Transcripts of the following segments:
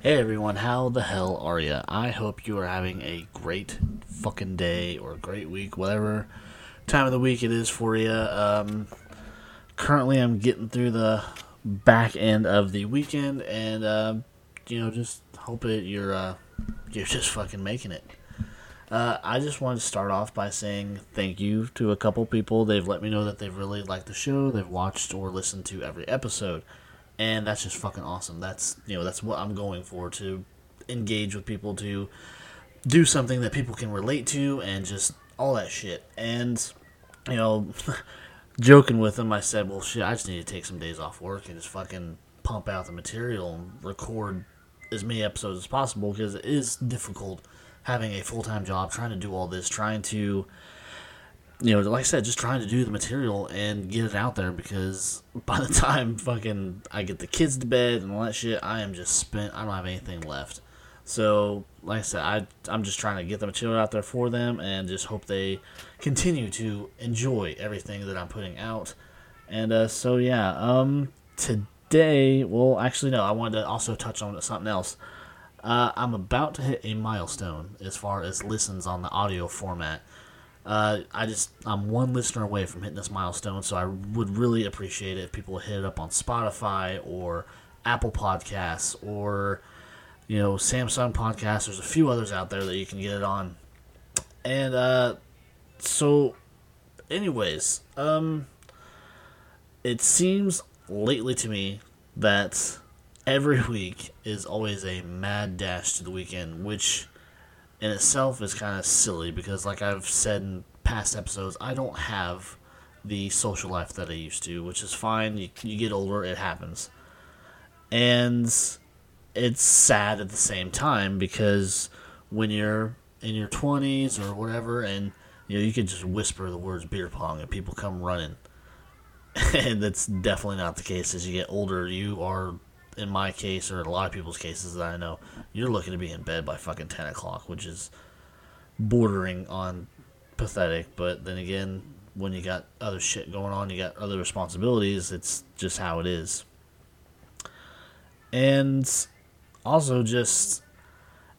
Hey everyone, how the hell are ya? I hope you are having a great fucking day or a great week, whatever time of the week it is for you. Um, currently, I'm getting through the back end of the weekend, and uh, you know, just hope it you're uh, you're just fucking making it. Uh, I just wanted to start off by saying thank you to a couple people. They've let me know that they've really liked the show. They've watched or listened to every episode, and that's just fucking awesome. That's you know that's what I'm going for to engage with people to do something that people can relate to and just all that shit. And you know, joking with them, I said, "Well, shit, I just need to take some days off work and just fucking pump out the material and record as many episodes as possible because it is difficult." having a full time job, trying to do all this, trying to, you know, like I said, just trying to do the material and get it out there because by the time fucking I get the kids to bed and all that shit, I am just spent. I don't have anything left. So, like I said, I, I'm just trying to get the material out there for them and just hope they continue to enjoy everything that I'm putting out. And uh, so, yeah, um, today, well, actually, no, I wanted to also touch on something else. Uh, I'm about to hit a milestone as far as listens on the audio format. Uh, I just I'm one listener away from hitting this milestone, so I would really appreciate it if people hit it up on Spotify or Apple Podcasts or you know Samsung Podcasts. There's a few others out there that you can get it on, and uh, so, anyways, um, it seems lately to me that every week is always a mad dash to the weekend, which in itself is kind of silly because, like I've said in past episodes, I don't have the social life that I used to, which is fine. You, you get older, it happens. And it's sad at the same time because when you're in your 20s or whatever, and you know, you can just whisper the words beer pong and people come running. and that's definitely not the case as you get older. You are in my case, or a lot of people's cases that I know, you're looking to be in bed by fucking 10 o'clock, which is bordering on pathetic. But then again, when you got other shit going on, you got other responsibilities, it's just how it is. And also, just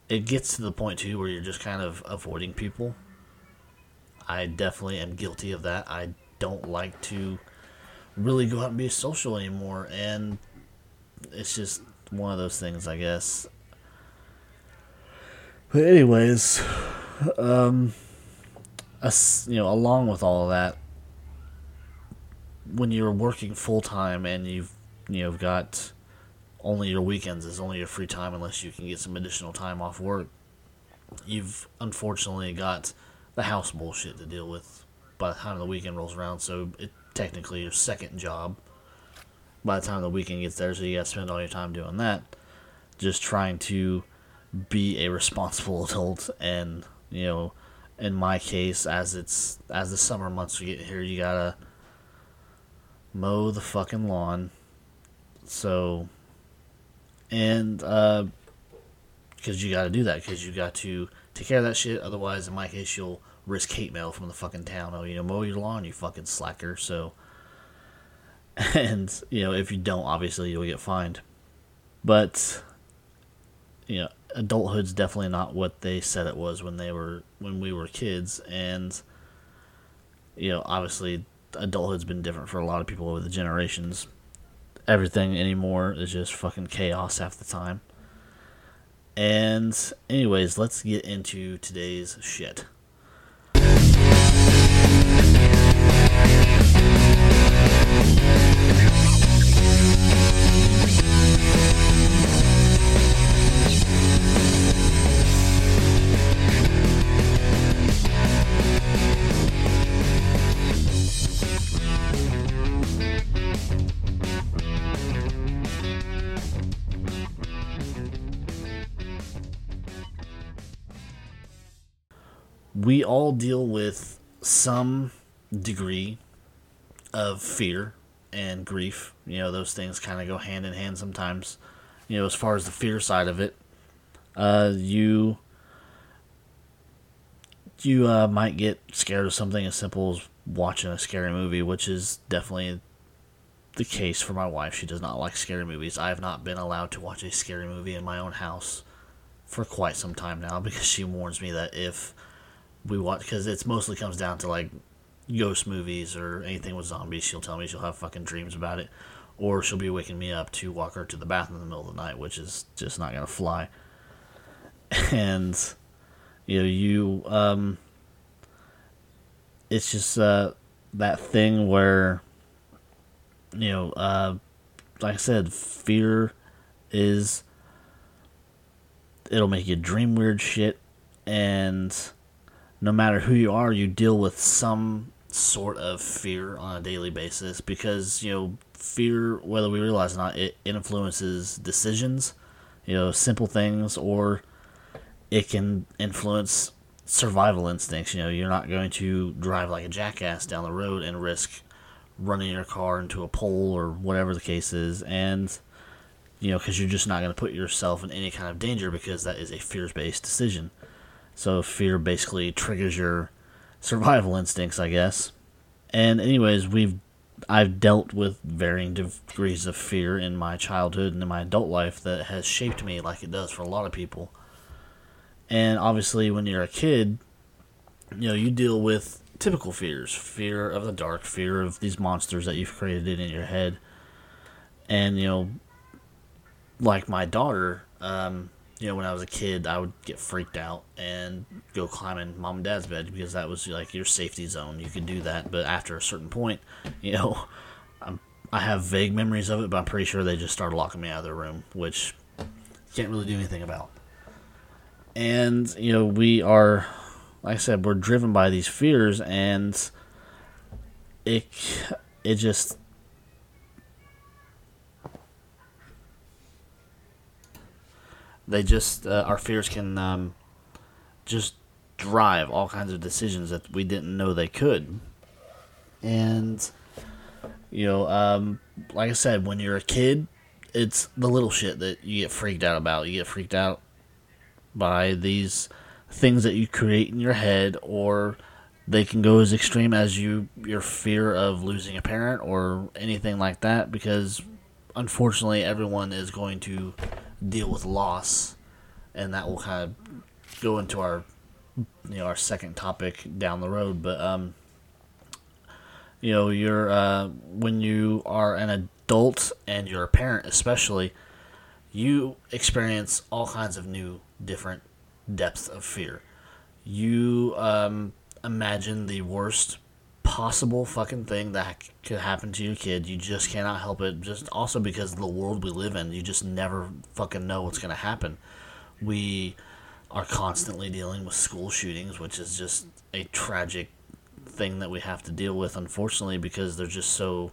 it gets to the point too where you're just kind of avoiding people. I definitely am guilty of that. I don't like to really go out and be social anymore. And it's just one of those things, I guess. But anyways, um, us, you know, along with all of that, when you're working full time and you've you know got only your weekends is only your free time unless you can get some additional time off work, you've unfortunately got the house bullshit to deal with by the time the weekend rolls around. So it technically your second job by the time the weekend gets there, so you got to spend all your time doing that. Just trying to be a responsible adult, and you know, in my case, as it's as the summer months we get here, you gotta mow the fucking lawn. So, and uh, because you got to do that, because you got to take care of that shit. Otherwise, in my case, you'll risk hate mail from the fucking town. Oh, you know, mow your lawn, you fucking slacker. So and you know if you don't obviously you'll get fined. But you know adulthood's definitely not what they said it was when they were when we were kids. And you know obviously adulthood's been different for a lot of people over the generations. Everything anymore is just fucking chaos half the time. And anyways let's get into today's shit all deal with some degree of fear and grief. You know, those things kind of go hand in hand sometimes. You know, as far as the fear side of it, uh, you you uh, might get scared of something as simple as watching a scary movie, which is definitely the case for my wife. She does not like scary movies. I have not been allowed to watch a scary movie in my own house for quite some time now because she warns me that if we watch, because it mostly comes down to like ghost movies or anything with zombies, she'll tell me she'll have fucking dreams about it. Or she'll be waking me up to walk her to the bathroom in the middle of the night, which is just not gonna fly. And you know, you um it's just uh that thing where you know, uh like I said, fear is it'll make you dream weird shit and no matter who you are, you deal with some sort of fear on a daily basis because, you know, fear, whether we realize or not, it influences decisions, you know, simple things, or it can influence survival instincts. You know, you're not going to drive like a jackass down the road and risk running your car into a pole or whatever the case is. And, you know, because you're just not going to put yourself in any kind of danger because that is a fear based decision. So fear basically triggers your survival instincts, I guess. And anyways, we've I've dealt with varying degrees of fear in my childhood and in my adult life that has shaped me like it does for a lot of people. And obviously, when you're a kid, you know, you deal with typical fears fear of the dark, fear of these monsters that you've created in your head. And, you know, like my daughter, um, you know, when I was a kid, I would get freaked out and go climb in mom and dad's bed because that was like your safety zone. You could do that, but after a certain point, you know, I'm, I have vague memories of it, but I'm pretty sure they just started locking me out of their room, which you can't really do anything about. And you know, we are, like I said, we're driven by these fears, and it it just they just uh, our fears can um, just drive all kinds of decisions that we didn't know they could. And you know um, like i said when you're a kid it's the little shit that you get freaked out about. You get freaked out by these things that you create in your head or they can go as extreme as you your fear of losing a parent or anything like that because unfortunately everyone is going to deal with loss, and that will kind of go into our you know our second topic down the road. But um, you know, you're uh, when you are an adult and you're a parent, especially, you experience all kinds of new, different depths of fear. You um, imagine the worst possible fucking thing that could happen to your kid. You just cannot help it. Just also because the world we live in, you just never fucking know what's going to happen. We are constantly dealing with school shootings, which is just a tragic thing that we have to deal with, unfortunately, because there's just so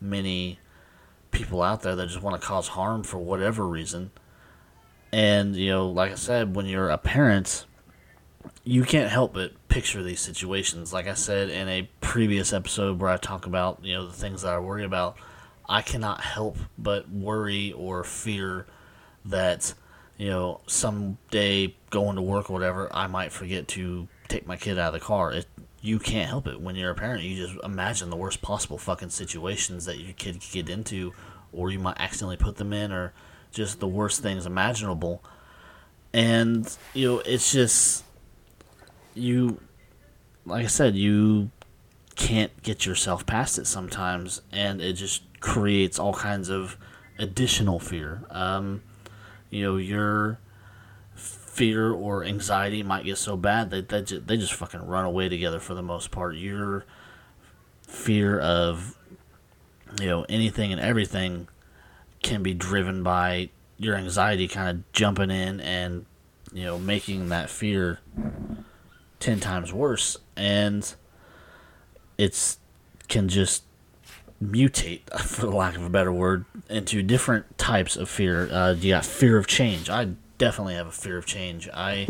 many people out there that just want to cause harm for whatever reason. And, you know, like I said, when you're a parent, you can't help but picture these situations. Like I said in a previous episode where I talk about, you know, the things that I worry about, I cannot help but worry or fear that, you know, someday going to work or whatever, I might forget to take my kid out of the car. It, you can't help it. When you're a parent, you just imagine the worst possible fucking situations that your kid could get into, or you might accidentally put them in, or just the worst things imaginable. And, you know, it's just you, like I said, you can't get yourself past it sometimes, and it just creates all kinds of additional fear. Um, you know, your fear or anxiety might get so bad that they, just, they just fucking run away together for the most part. Your fear of, you know, anything and everything can be driven by your anxiety kind of jumping in and, you know, making that fear 10 times worse and it's can just mutate for lack of a better word into different types of fear. Uh, you got fear of change. I definitely have a fear of change. I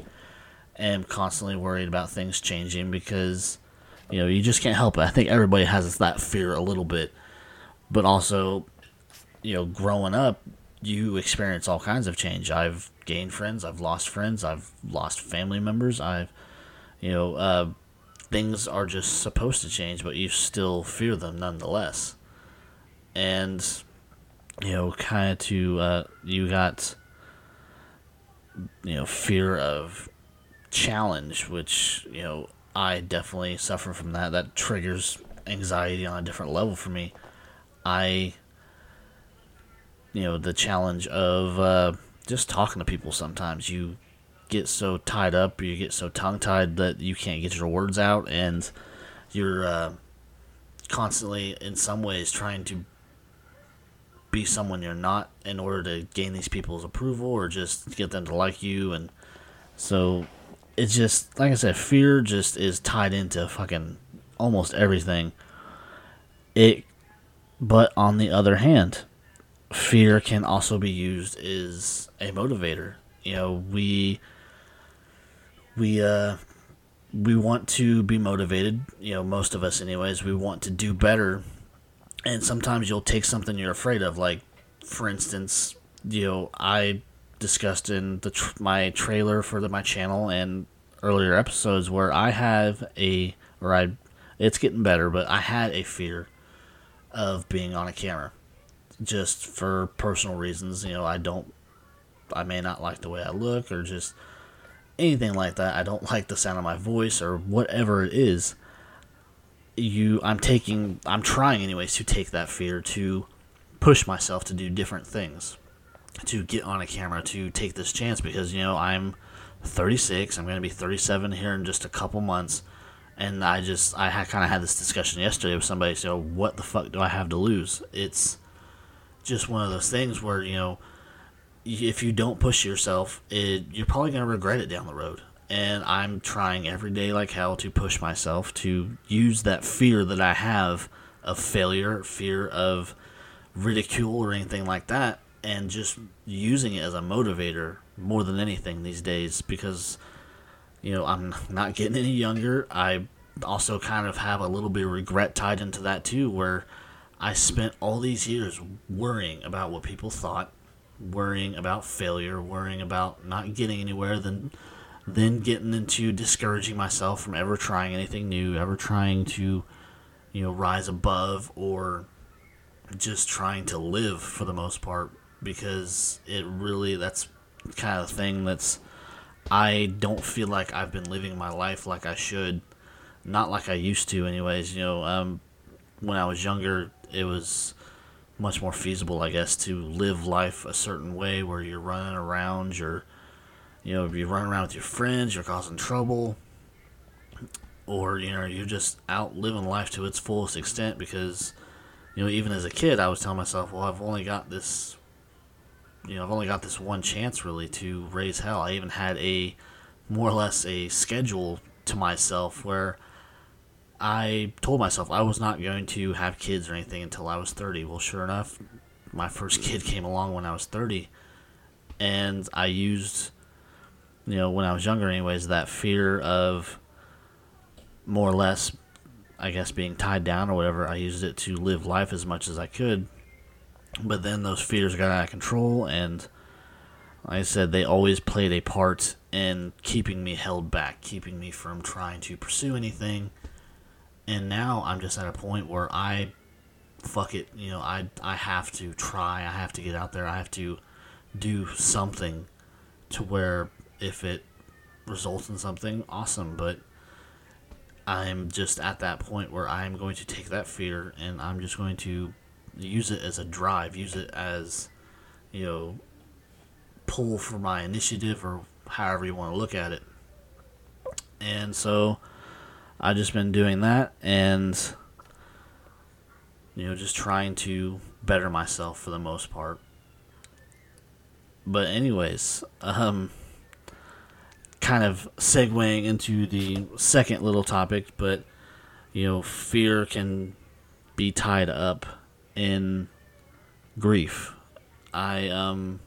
am constantly worried about things changing because you know you just can't help it. I think everybody has that fear a little bit. But also you know growing up you experience all kinds of change. I've gained friends. I've lost friends. I've lost family members. I've you know, uh, things are just supposed to change, but you still fear them nonetheless. and you know, kind of to uh, you got you know fear of challenge, which you know I definitely suffer from that. That triggers anxiety on a different level for me. I you know the challenge of uh, just talking to people. Sometimes you get so tied up, you get so tongue tied that you can't get your words out, and you're uh, constantly, in some ways, trying to be someone you're not in order to gain these people's approval or just get them to like you. And so it's just, like I said, fear just is tied into fucking almost everything. It, but on the other hand, fear can also be used as a motivator. You know, we we uh we want to be motivated, you know, most of us anyways, we want to do better. And sometimes you'll take something you're afraid of like for instance, you know, I discussed in the tr- my trailer for the, my channel and earlier episodes where I have a or I it's getting better, but I had a fear of being on a camera just for personal reasons. You know, I don't, I may not like the way I look or just anything like that. I don't like the sound of my voice or whatever it is. You, I'm taking, I'm trying anyways to take that fear to push myself to do different things, to get on a camera, to take this chance because, you know, I'm 36, I'm going to be 37 here in just a couple months. And I just, I kind of had this discussion yesterday with somebody. So, what the fuck do I have to lose? It's, just one of those things where you know if you don't push yourself, it, you're probably going to regret it down the road. And I'm trying every day like hell to push myself to use that fear that I have of failure, fear of ridicule or anything like that, and just using it as a motivator more than anything these days because, you know, I'm not getting any younger. I also kind of have a little bit of regret tied into that too, where I spent all these years worrying about what people thought, worrying about failure, worrying about not getting anywhere, then then getting into discouraging myself from ever trying anything new, ever trying to, you know, rise above or just trying to live for the most part because it really that's kind of the thing that's I don't feel like I've been living my life like I should, not like I used to anyways, you know, um when I was younger, it was much more feasible, I guess, to live life a certain way where you're running around, you're, you know, you're running around with your friends, you're causing trouble, or, you know, you're just out living life to its fullest extent because, you know, even as a kid, I was telling myself, well, I've only got this, you know, I've only got this one chance really to raise hell. I even had a, more or less, a schedule to myself where I told myself I was not going to have kids or anything until I was 30. Well, sure enough, my first kid came along when I was 30. And I used, you know, when I was younger, anyways, that fear of more or less, I guess, being tied down or whatever. I used it to live life as much as I could. But then those fears got out of control, and like I said, they always played a part in keeping me held back, keeping me from trying to pursue anything and now I'm just at a point where I fuck it, you know, I I have to try, I have to get out there, I have to do something to where if it results in something awesome, but I'm just at that point where I'm going to take that fear and I'm just going to use it as a drive, use it as you know pull for my initiative or however you want to look at it. And so I've just been doing that and you know just trying to better myself for the most part. But anyways, um kind of segueing into the second little topic, but you know, fear can be tied up in grief. I um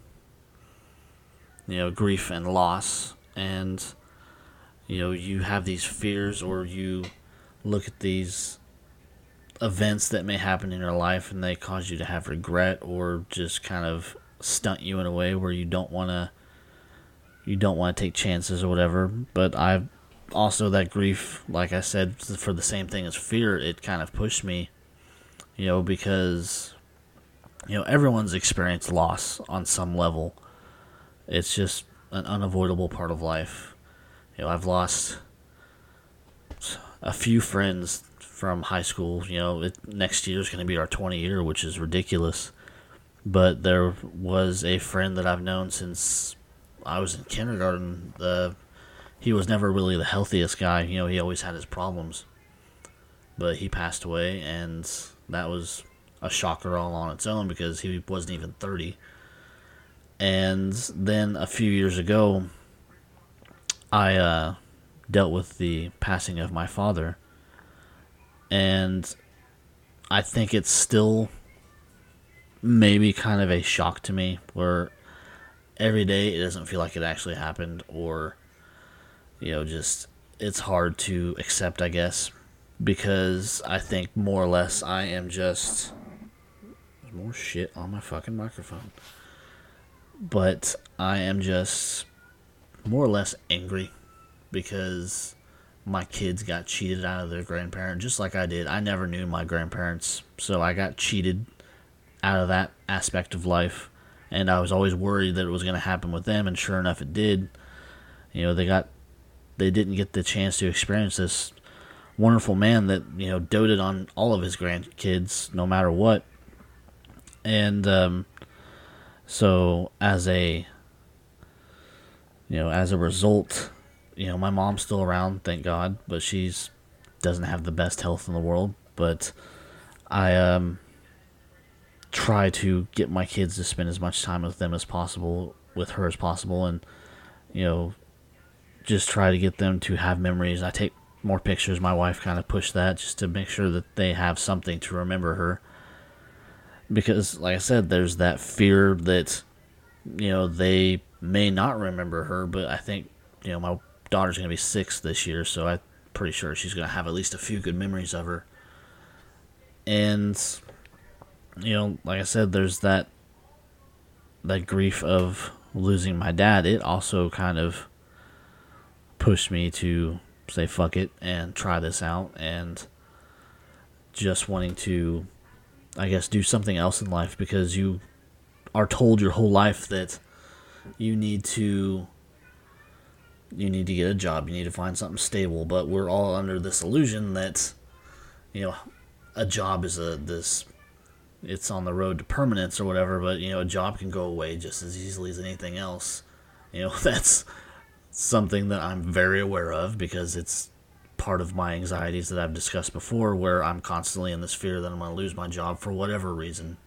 you know, grief and loss and you know you have these fears or you look at these events that may happen in your life and they cause you to have regret or just kind of stunt you in a way where you don't want to you don't want to take chances or whatever but i also that grief like i said for the same thing as fear it kind of pushed me you know because you know, everyone's experienced loss on some level. It's just an unavoidable part of life. You know, I've lost a few friends from high school. You know, it, next year is going to be our 20 year, which is ridiculous. But there was a friend that I've known since I was in kindergarten. The he was never really the healthiest guy. You know, he always had his problems. But he passed away, and that was a shocker all on its own because he wasn't even 30. And then a few years ago, I uh, dealt with the passing of my father. And I think it's still maybe kind of a shock to me where every day it doesn't feel like it actually happened or you know just it's hard to accept i guess because i think more or less i am just more shit on my fucking microphone but i am just more or less angry because my kids got cheated out of their grandparent just like i did i never knew my grandparents so i got cheated out of that aspect of life and I was always worried that it was going to happen with them, and sure enough, it did. You know, they got they didn't get the chance to experience this wonderful man that you know doted on all of his grandkids, no matter what. And um, so, as a you know, as a result, you know, my mom's still around, thank God, but she's doesn't have the best health in the world. But I um try to get my kids to spend as much time with them as possible, with her as possible, and you know, just try to get them to have memories. I take more pictures. My wife kind of pushed that just to make sure that they have something to remember her. Because, like I said, there's that fear that you know they may not remember her, but I think you know my daughter's going to be six this year, so I'm pretty sure she's going to have at least a few good memories of her. And you know, like I said, there's that that grief of losing my dad. It also kind of pushed me to say fuck it and try this out and just wanting to I guess do something else in life because you are told your whole life that you need to you need to get a job, you need to find something stable, but we're all under this illusion that you know a job is a this it's on the road to permanence or whatever, but you know, a job can go away just as easily as anything else. You know, that's something that I'm very aware of because it's part of my anxieties that I've discussed before, where I'm constantly in this fear that I'm going to lose my job for whatever reason.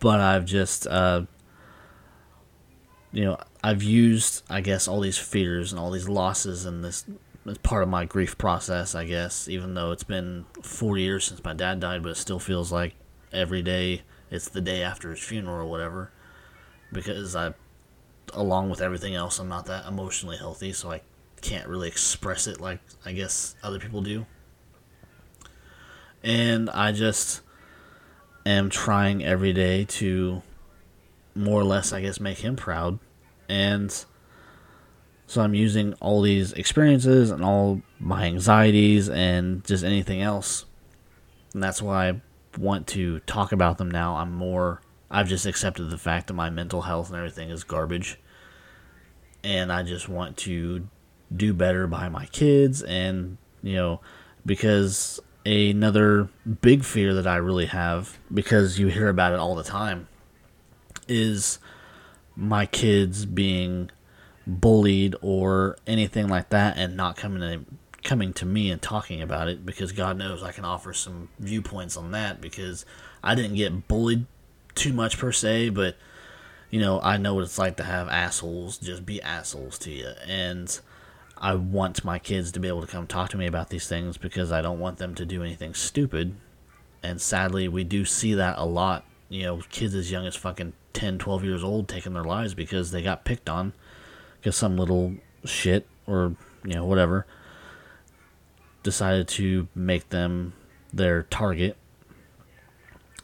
But I've just, uh, you know, I've used, I guess, all these fears and all these losses and this it's part of my grief process, I guess. Even though it's been four years since my dad died, but it still feels like every day it's the day after his funeral or whatever. Because I, along with everything else, I'm not that emotionally healthy, so I can't really express it like I guess other people do. And I just am trying every day to more or less, I guess, make him proud. And so I'm using all these experiences and all my anxieties and just anything else. And that's why I want to talk about them now. I'm more I've just accepted the fact that my mental health and everything is garbage. And I just want to do better by my kids and, you know, because another big fear that I really have because you hear about it all the time is my kids being bullied or anything like that and not coming to coming to me and talking about it because God knows I can offer some viewpoints on that because I didn't get bullied too much per se, but you know, I know what it's like to have assholes just be assholes to you and I want my kids to be able to come talk to me about these things because I don't want them to do anything stupid. And sadly, we do see that a lot. You know, kids as young as fucking 10, 12 years old taking their lives because they got picked on because some little shit or you know whatever decided to make them their target.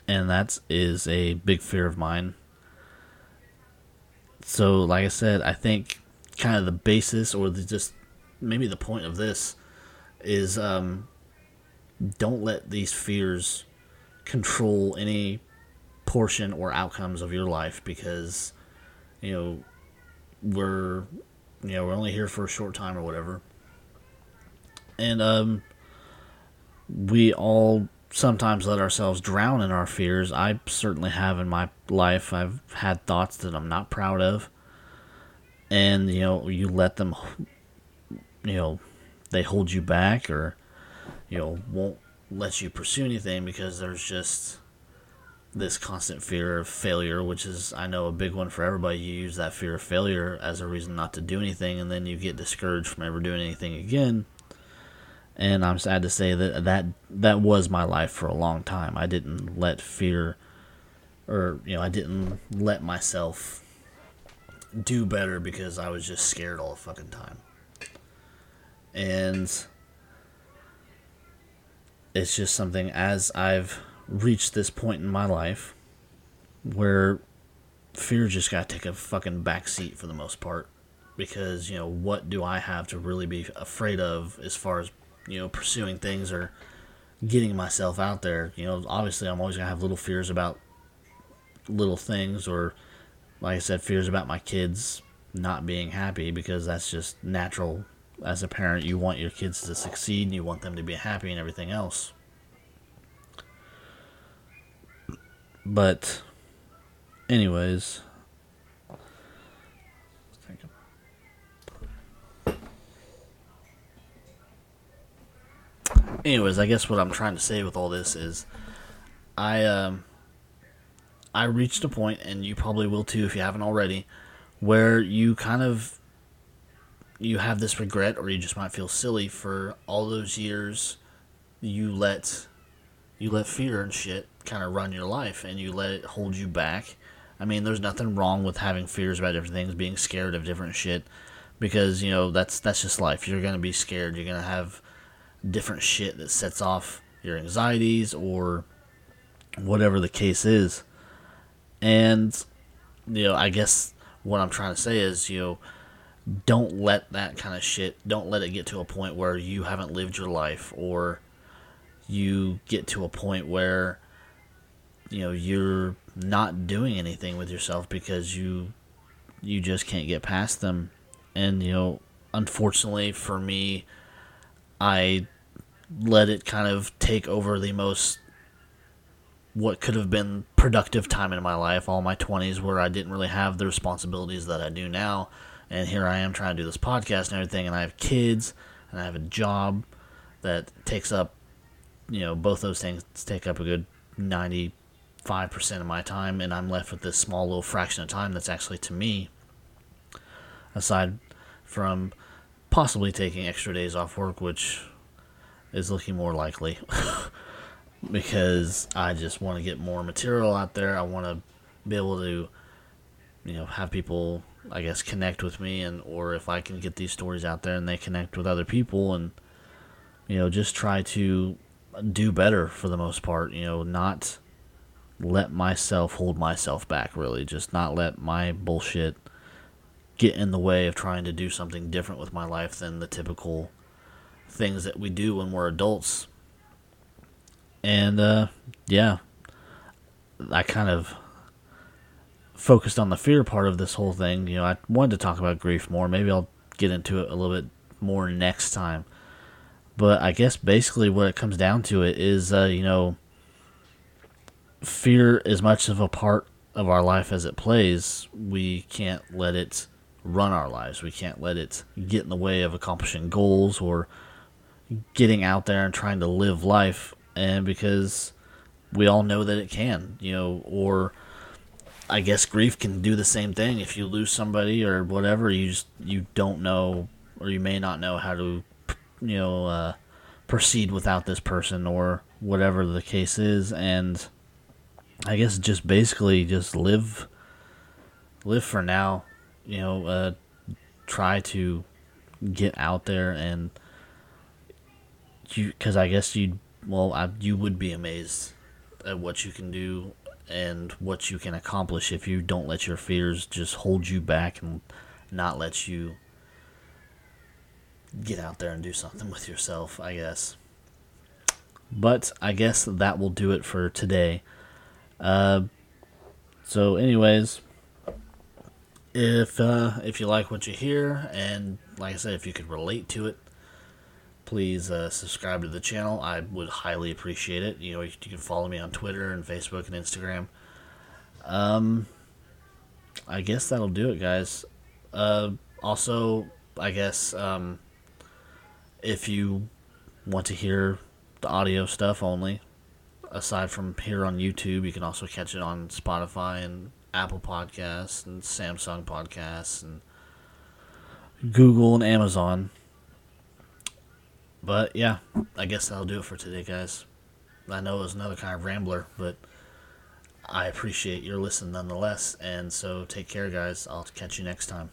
And that is a big fear of mine. So like i said i think kind of the basis or the just maybe the point of this is um, don't let these fears control any portion or outcomes of your life because you know we're you know we're only here for a short time or whatever. And um we all sometimes let ourselves drown in our fears. I certainly have in my life. I've had thoughts that i'm not proud of. And you know you let them you know they hold you back or you know won't let you pursue anything because there's just this constant fear of failure, which is, I know, a big one for everybody. You use that fear of failure as a reason not to do anything, and then you get discouraged from ever doing anything again. And I'm sad to say that that that was my life for a long time. I didn't let fear, or you know, I didn't let myself do better because I was just scared all the fucking time. And it's just something as I've reached this point in my life where fear just got to take a fucking backseat for the most part. Because you know what do I have to really be afraid of as far as you know pursuing things or getting myself out there? You know obviously I'm always gonna have little fears about little things or like I said fears about my kids not being happy because that's just natural. As a parent you want your kids to succeed and you want them to be happy and everything else But, anyways. Anyways, I guess what I'm trying to say with all this is, I um, I reached a point, and you probably will too if you haven't already, where you kind of you have this regret, or you just might feel silly for all those years you let you let fear and shit kind of run your life and you let it hold you back. I mean, there's nothing wrong with having fears about different things, being scared of different shit, because you know that's that's just life. You're gonna be scared. You're gonna have different shit that sets off your anxieties or whatever the case is. And you know, I guess what I'm trying to say is, you know, don't let that kind of shit. Don't let it get to a point where you haven't lived your life or you get to a point where you know you're not doing anything with yourself because you you just can't get past them. And you know unfortunately for me i let it kind of take over the most what could have been productive time in my life all my 20s where i didn't really have the responsibilities that i do now. And here i am trying to do this podcast and everything and i have kids and i have a job that takes up you know both those things take up a good 90 5% of my time, and I'm left with this small little fraction of time that's actually to me, aside from possibly taking extra days off work, which is looking more likely. because I just want to get more material out there. I want to be able to, you know, have people, I guess, connect with me, and or if I can get these stories out there and they connect with other people, and you know, just try to do better for the most part. You know, not let myself hold myself back, really. Just not let my bullshit get in the way of trying to do something different with my life than the typical things that we do when we're adults. And, uh, yeah, I kind of focused on the fear part of this whole thing. You know, I wanted to talk about grief more. Maybe I'll get into it a little bit more next time. But I guess basically what it comes down to it is, uh, you know, fear as much of a part of our life as it plays, we can't let it run our lives. We can't let it get in the way of accomplishing goals or getting out there and trying to live life. And because we all know that it can, you know, or I guess grief can do the same thing. If you lose somebody or whatever, you just you don't know or you may not know how to, you know, uh, proceed without this person or whatever the case is, and I guess just basically just live live for now. You know, uh, try to get out there and you because I guess you well I, you would be amazed at what you can do and what you can accomplish if you don't let your fears just hold you back and not let you get out there and do something with yourself. I guess. but I guess that will do it for today. Uh, so, anyways, if uh, if you like what you hear, and like I said, if you could relate to it, please uh, subscribe to the channel. I would highly appreciate it. You know, you can follow me on Twitter and Facebook and Instagram. Um, I guess that'll do it, guys. Uh, also, I guess um, if you want to hear the audio stuff only, aside from here on YouTube, you can also catch it on Spotify and Apple Podcasts and Samsung Podcasts and Google and Amazon. But yeah, I guess that'll do it for today, guys. I know it was another kind of rambler, but I appreciate your listen nonetheless. And so take care, guys. I'll catch you next time.